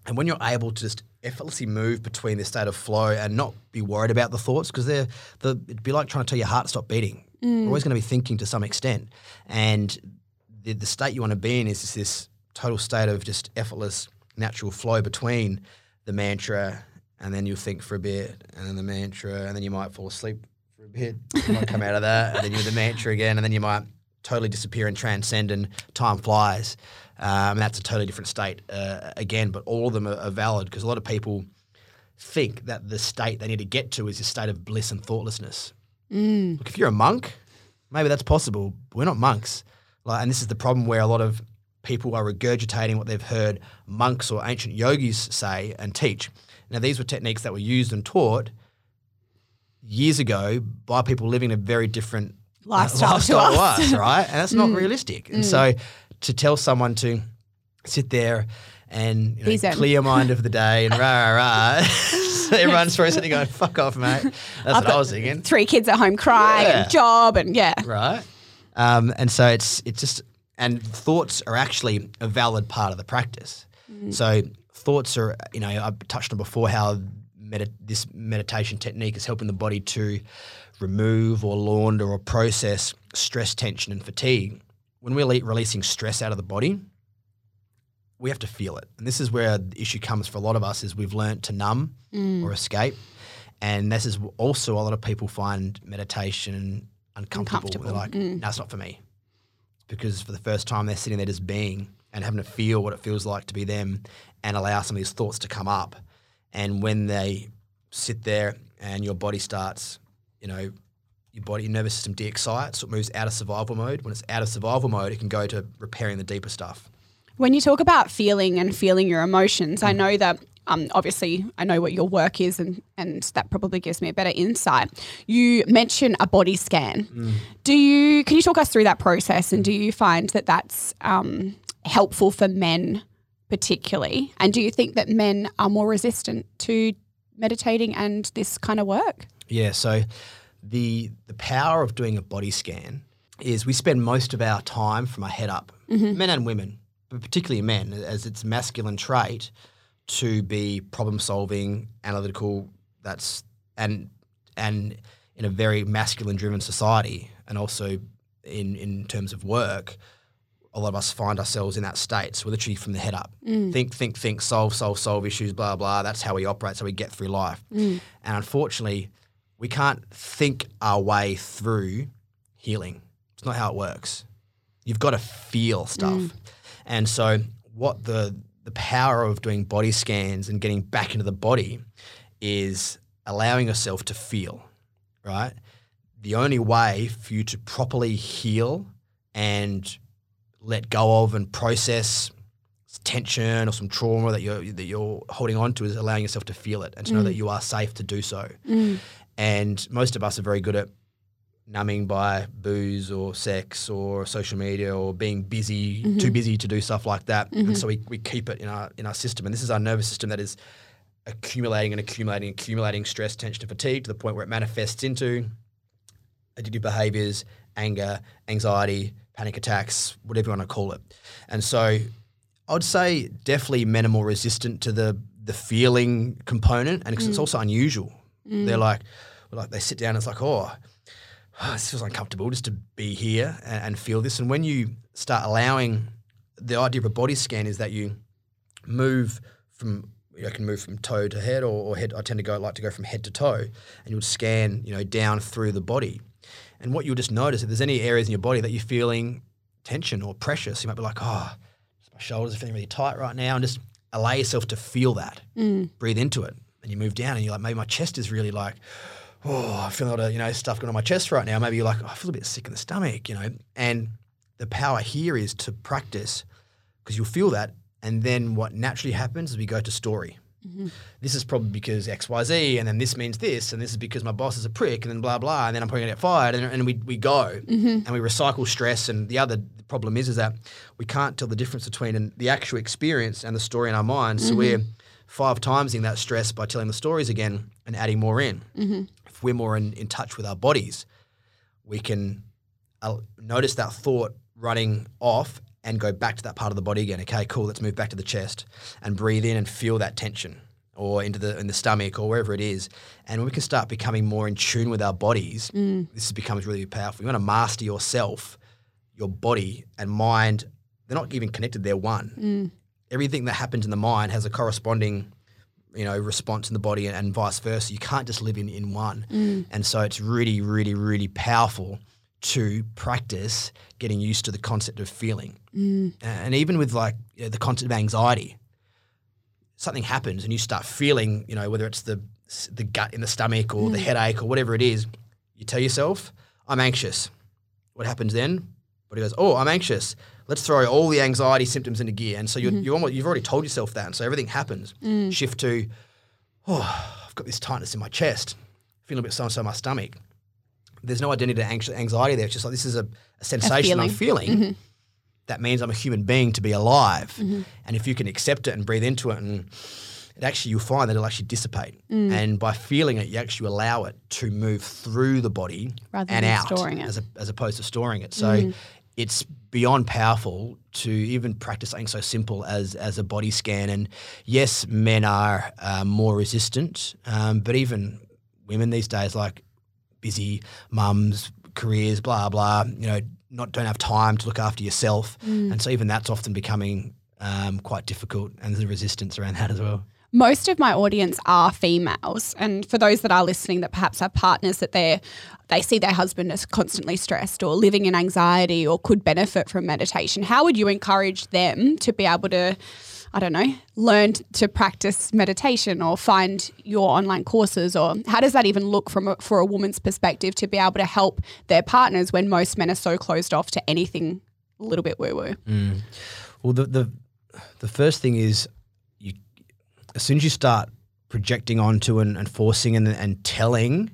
And when you're able to just effortlessly move between this state of flow and not be worried about the thoughts, because they're the it'd be like trying to tell your heart to stop beating. Mm. You're always going to be thinking to some extent, and the, the state you want to be in is this total state of just effortless, natural flow between the mantra, and then you'll think for a bit, and then the mantra, and then you might fall asleep for a bit, you might come out of that, and then you're the mantra again, and then you might totally disappear and transcend, and time flies. Um, and that's a totally different state uh, again, but all of them are, are valid because a lot of people think that the state they need to get to is a state of bliss and thoughtlessness. Look, if you're a monk, maybe that's possible. We're not monks, like, and this is the problem where a lot of people are regurgitating what they've heard monks or ancient yogis say and teach. Now, these were techniques that were used and taught years ago by people living a very different uh, Lifestyle to us. us, right? And that's not realistic. And so, to tell someone to sit there and you Be know, clear your mind of the day and rah rah rah, everyone's probably sitting going, "Fuck off, mate." That's what I was thinking Three kids at home crying Yeah. and job and yeah. right? Um, and so it's it's just and thoughts are actually a valid part of the practice. So thoughts are you know I've touched on before how medi- this meditation technique is helping the body to remove or launder or process stress, tension, and fatigue. When we're le- releasing stress out of the body, we have to feel it, and this is where the issue comes for a lot of us: is we've learned to numb mm. or escape. And this is also a lot of people find meditation uncomfortable. Uncomfortable. They're like, mm. no, it's not for me. Because for the first time, they're sitting there just being and having to feel what it feels like to be them and allow some of these thoughts to come up. And when they sit there and your body starts, you know, your body, your nervous system de-excites, so it moves out of survival mode. When it's out of survival mode, it can go to repairing the deeper stuff. When you talk about feeling and feeling your emotions. I know that um, obviously I know what your work is, and, and that probably gives me a better insight. You mention a body scan. Mm. Do you can you talk us through that process, and do you find that that's um, helpful for men particularly? And do you think that men are more resistant to meditating and this kind of work? Yeah, so the the power of doing a body scan is we spend most of our time from our head up, mm-hmm. men and women, but particularly men, as it's masculine trait to be problem solving, analytical. That's and and in a very masculine driven society, and also in in terms of work, a lot of us find ourselves in that state. So we're literally from the head up. Mm. Think, think, think, solve, solve, solve issues, blah, blah. That's how we operate. So we get through life. Mm. And unfortunately, we can't think our way through healing. It's not how it works. You've got to feel stuff. Mm. And so what the the power of doing body scans and getting back into the body is allowing yourself to feel, right? The only way for you to properly heal and let go of and process tension or some trauma that you're that you're holding on to is allowing yourself to feel it and to know that mm. you are safe to do so. Mm. And most of us are very good at numbing by booze or sex or social media or being busy, too mm-hmm. busy to do stuff like that. And so mm-hmm. we, we keep it in our in our system. And this is our nervous system that is accumulating and accumulating, accumulating stress, tension, and fatigue to the point where it manifests into addictive behaviors, anger, anxiety, panic attacks, whatever you want to call it. And so I'd say definitely men are more resistant to the the feeling component, and 'cause it's mm. also unusual. Mm. They're like, like they sit down, and it's like, oh, this feels uncomfortable just to be here and, and feel this. And when you start allowing, the idea of a body scan is that you move from you know, can move from toe to head or, or head. I tend to go like to go from head to toe, and you would scan you know down through the body. And what you'll just notice if there's any areas in your body that you're feeling tension or pressure, so you might be like, oh, my shoulders are feeling really tight right now, and just allow yourself to feel that. Mm. Breathe into it, and you move down, and you're like, maybe my chest is really like, oh, I feel a lot of you know stuff going on my chest right now. Maybe you're like, oh, I feel a bit sick in the stomach, you know. And the power here is to practice because you'll feel that, and then what naturally happens is we go to story. Mm-hmm. This is probably because X, Y, Z, and then this means this, and this is because my boss is a prick, and then blah blah, and then I'm probably gonna get fired, and, and we, we go mm-hmm. and we recycle stress. And the other problem is is that we can't tell the difference between an, the actual experience and the story in our minds. So we're mm-hmm. five times in that stress by telling the stories again and adding more in. If we're more in, in touch with our bodies, we can uh, notice that thought running off and go back to that part of the body again. Okay, cool. Let's move back to the chest and breathe in and feel that tension, or into the in the stomach or wherever it is. And when we can start becoming more in tune with our bodies, mm. this becomes really powerful. You want to master yourself, your body and mind. They're not even connected; they're one. Mm. Everything that happens in the mind has a corresponding you know, response in the body and, and vice versa. You can't just live in, in one. Mm. And so it's really, really, really powerful to practice getting used to the concept of feeling. Mm. And even with like you know, the concept of anxiety, something happens and you start feeling, you know, whether it's the the gut in the stomach or the mm. headache or whatever it is, you tell yourself, I'm anxious. What happens then? But he goes, oh, I'm anxious. Let's throw all the anxiety symptoms into gear. And so you're, mm-hmm. you almost, you've already told yourself that. And so everything happens. Mm. Shift to, oh, I've got this tightness in my chest, feeling a bit so-and-so in my stomach. There's no identity to anxiety there. It's just like, this is a, a sensation I'm feeling. That means I'm a human being to be alive. And if you can accept it and breathe into it and it actually you'll find that it'll actually dissipate. And by feeling it, you actually allow it to move through the body Rather and than out storing it. As, a, as opposed to storing it. So it's beyond powerful to even practice something so simple as as a body scan. And yes, men are uh, more resistant, um, but even women these days, like busy mums, careers, blah blah, you know, not don't have time to look after yourself, and so even that's often becoming um, quite difficult, and there's a resistance around that as well. most of my audience are females and for those that are listening that perhaps have partners that they they see their husband as constantly stressed or living in anxiety or could benefit from meditation how would you encourage them to be able to I don't know, learn to practice meditation or find your online courses or how does that even look from a, for a woman's perspective to be able to help their partners when most men are so closed off to anything a little bit woo woo? Mm. Well, the the the first thing is you as soon as you start projecting onto and, and forcing and, and telling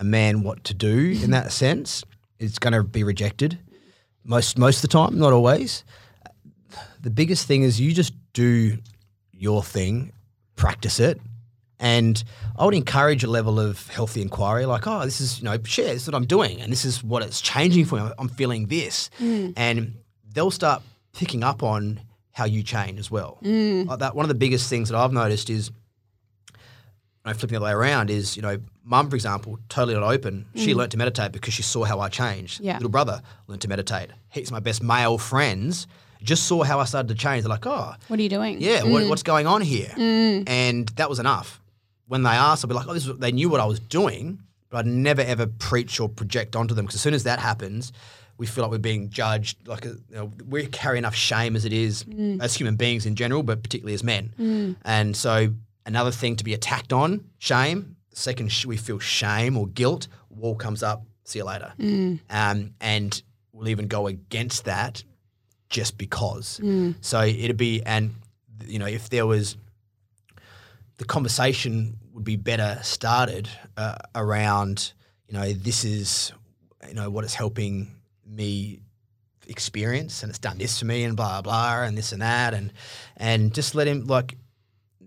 a man what to do in that sense, it's going to be rejected most most of the time, not always. The biggest thing is you just do your thing, practice it, and I would encourage a level of healthy inquiry, like, oh, this is, you know, share, this is what I'm doing, and this is what it's changing for me. I'm feeling this. Mm. And they'll start picking up on how you change as well. Mm. Like that one of the biggest things that I've noticed is you know, flipping the other way around is, you know, mum, for example, totally not open. She mm. learnt to meditate because she saw how I changed. Yeah. Little brother learnt to meditate. He's my best male friends. Just saw how I started to change. They're like, oh, What are you doing? yeah, what, mm. what's going on here? Mm. And that was enough. When they asked, I'd be like, oh, this is, they knew what I was doing, but I'd never ever preach or project onto them because as soon as that happens, we feel like we're being judged. Like uh, you know, we carry enough shame as it is mm. as human beings in general, but particularly as men. And so another thing to be attacked on, shame. Second we feel shame or guilt, wall comes up. See you later. Um, and we'll even go against that just because. So it'd be, and you know, if there was, the conversation would be better started uh, around, you know, this is, you know, what it's helping me experience, and it's done this for me, and blah blah, and this and that, and and just let him like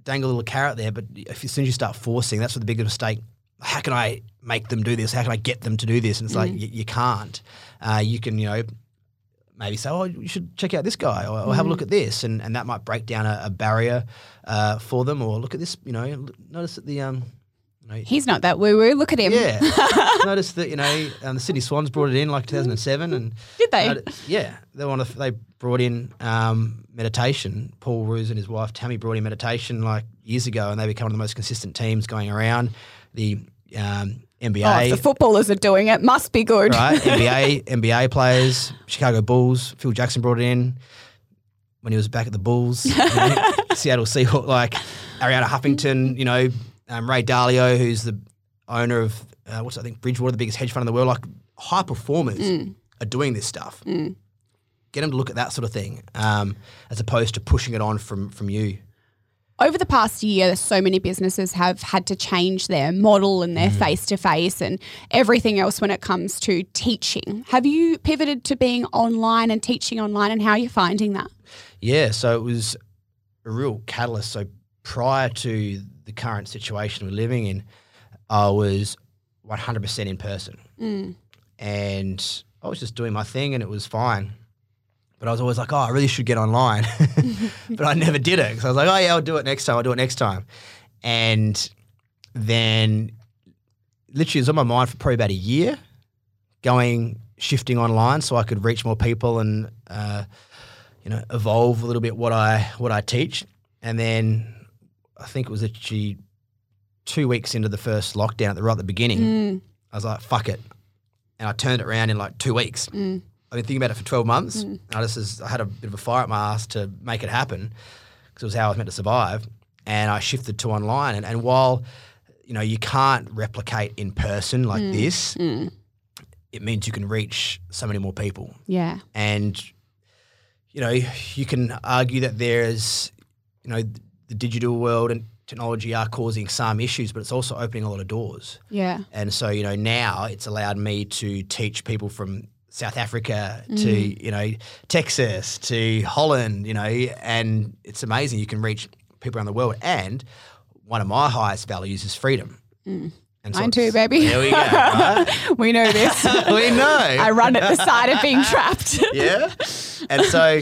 dangle a little carrot there. But if as soon as you start forcing, that's what the biggest mistake. How can I make them do this? How can I get them to do this? And it's like you, you can't. Uh, you can, you know, maybe say, "Oh, you should check out this guy," or, or have a look at this, and, and that might break down a, a barrier uh, for them. Or look at this, you know, notice that the um, you know, He's not that woo woo. Look at him. yeah, notice that you know um, the Sydney Swans brought it in like 2007, and Did they? yeah, they want to, they brought in um, meditation. Paul Roos and his wife Tammy brought in meditation like years ago, and they become one of the most consistent teams going around. The um, NBA, if the footballers are doing it, must be good. right? NBA NBA players, Chicago Bulls. Phil Jackson brought it in when he was back at the Bulls. Seattle Seahawks, like Arianna Huffington. You know, um, Ray Dalio, who's the owner of uh, what's I think Bridgewater, the biggest hedge fund in the world. Like high performers are doing this stuff. Get them to look at that sort of thing, um, as opposed to pushing it on from from you. Over the past year, so many businesses have had to change their model and their face to face and everything else when it comes to teaching. Have you pivoted to being online and teaching online, and how are you finding that? Yeah, so it was a real catalyst. So prior to the current situation we're living in, I was 100% in person. Mm. And I was just doing my thing and it was fine. But I was always like, oh, I really should get online. but I never did it. Because I was like, oh, yeah, I'll do it next time. I'll do it next time. And then literally it was on my mind for probably about a year going, shifting online so I could reach more people and, uh, you know, evolve a little bit what I what I teach. And then I think it was actually two weeks into the first lockdown at the right at the beginning. I was like, fuck it. And I turned it around in like two weeks. I've been thinking about it for 12 months. Mm. And I just was, I had a bit of a fire at my ass to make it happen because it was how I was meant to survive. And I shifted to online. And, and while, you know, you can't replicate in person like mm. this, mm. it means you can reach so many more people Yeah. and you know you can argue that there's you know the digital world and technology are causing some issues but it's also opening a lot of doors Yeah. and so you know now it's allowed me to teach people from South Africa mm. to you know Texas to Holland you know and it's amazing you can reach people around the world and one of my highest values is freedom mm. and Mine too, baby. there we go right? we know this. we know I run at the side of being trapped. yeah. And so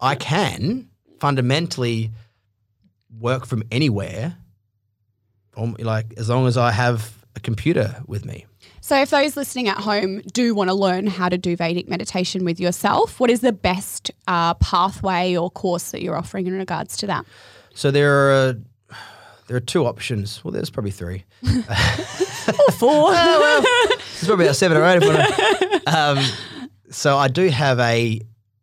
I can fundamentally work from anywhere, like as long as I have a computer with me. So, if those listening at home do want to learn how to do Vedic meditation with yourself, what is the best uh, pathway or course that you're offering in regards to that? So there are there are two options. Well, there's probably three. or Four. There's probably about seven or eight. If um, so I do have a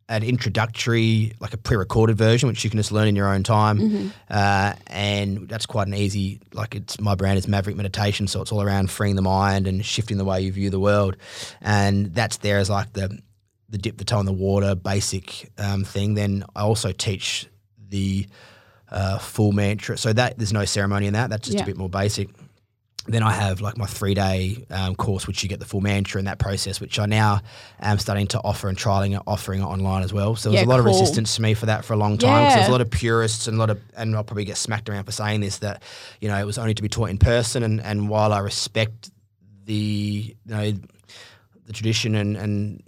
an introductory, like a pre-recorded version, which you can just learn in your own time, uh, and that's quite an easy. Like it's my brand is Maverick Meditation, so it's all around freeing the mind and shifting the way you view the world, and that's there as like the the dip the toe in the water basic um, thing. Then I also teach the uh, full mantra, so that there's no ceremony in that. That's just Yeah. a bit more basic then I have like my three day um, course, which you get the full mantra in that process, which I now am starting to offer and trialing it, offering it online as well. So there's Yeah, a lot cool. of resistance to me for that for a long time. 'cause there's a lot of purists and a lot of, and I'll probably get smacked around for saying this that, you know, it was only to be taught in person. And, and while I respect the, you know, the tradition and, and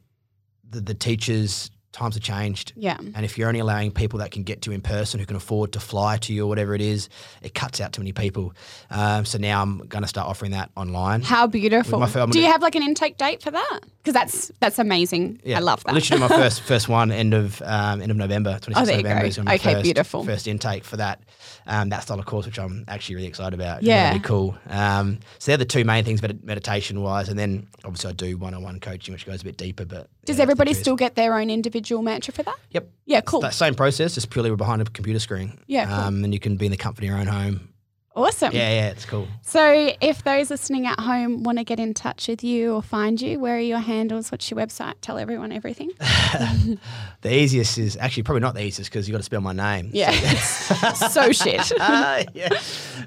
the, the teachers, times have changed. Yeah. And if you're only allowing people that can get to in person, who can afford to fly to you or whatever it is, it cuts out too many people. Um, so now I'm going to start offering that online. How beautiful. Do you have like an intake date for that? Because that's that's amazing. I love that. Literally, my first first one end of um, end of November, 26th Oh, there you November go. is gonna be Okay, first, beautiful. First intake for that um, that style of course, which I'm actually really excited about. Yeah. Be cool. Um, so they're the two main things, med- meditation wise, and then obviously I do one on one coaching, which goes a bit deeper. But Does yeah, everybody still get their own individual mantra for that? Yep. Yeah, cool. That same process, just purely behind a computer screen. Yeah, cool. Um, and you can be in the comfort of your own home Awesome. Yeah, yeah, it's cool. So, if those listening at home want to get in touch with you or find you, where are your handles? What's your website? Tell everyone everything. The easiest is actually probably not the easiest because you got to spell my name. Yeah. so shit. Ah, yeah.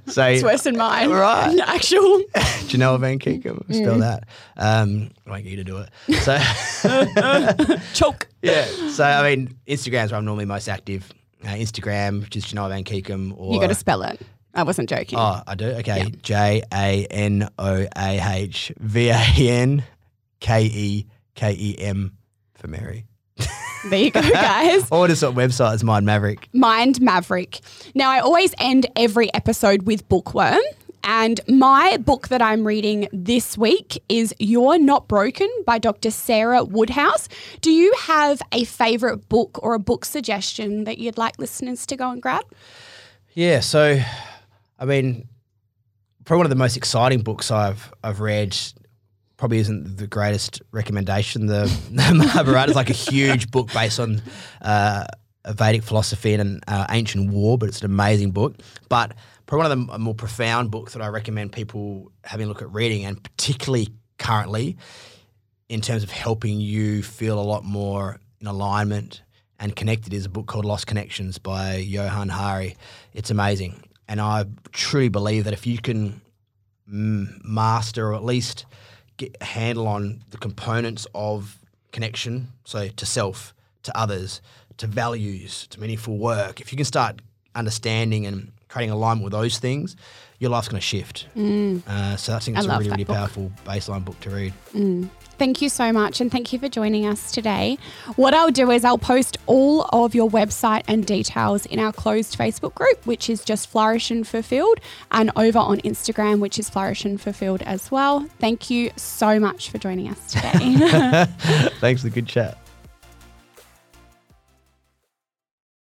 So It's worse than mine. Right. Actual. Janelle Van Kekem, Mm. spell that. Um, I get you to do it. So Choke. yeah. So I mean, Instagram's where I'm normally most active. Uh, Instagram, which is Janelle Van Kekem, or You got to spell it. I wasn't joking. Oh, I do. Okay, J A N O A H V A N K E K E M for Mary. There you go, guys. Or just sort website is Mind Maverick. Mind Maverick. Now, I always end every episode with bookworm. And my book that I'm reading this week is You're Not Broken by Dr. Sarah Woodhouse. Do you have a favorite book or a book suggestion that you'd like listeners to go and grab? Yeah. So, I mean, probably one of the most exciting books I've I've read. Probably isn't the greatest recommendation. The, the Mahabharata is like a huge book based on uh, Vedic philosophy and an uh, ancient war, but it's an amazing book. But probably one of the more profound books that I recommend people having a look at reading, and particularly currently, in terms of helping you feel a lot more in alignment and connected, is a book called Lost Connections by Johann Hari. It's amazing. And I truly believe that if you can mm, master or at least get a handle on the components of connection, so to self, to others, to values, to meaningful work, if you can start understanding and creating alignment with those things, your life's going to shift. Uh, so I think it's Mm. I a really, really book. powerful baseline book to read. Thank you so much, and thank you for joining us today. What I'll do is I'll post all of your website and details in our closed Facebook group, which is just Flourish and Fulfilled, and over on Instagram, which is Flourish and Fulfilled as well. Thank you so much for joining us today. Thanks for the good chat.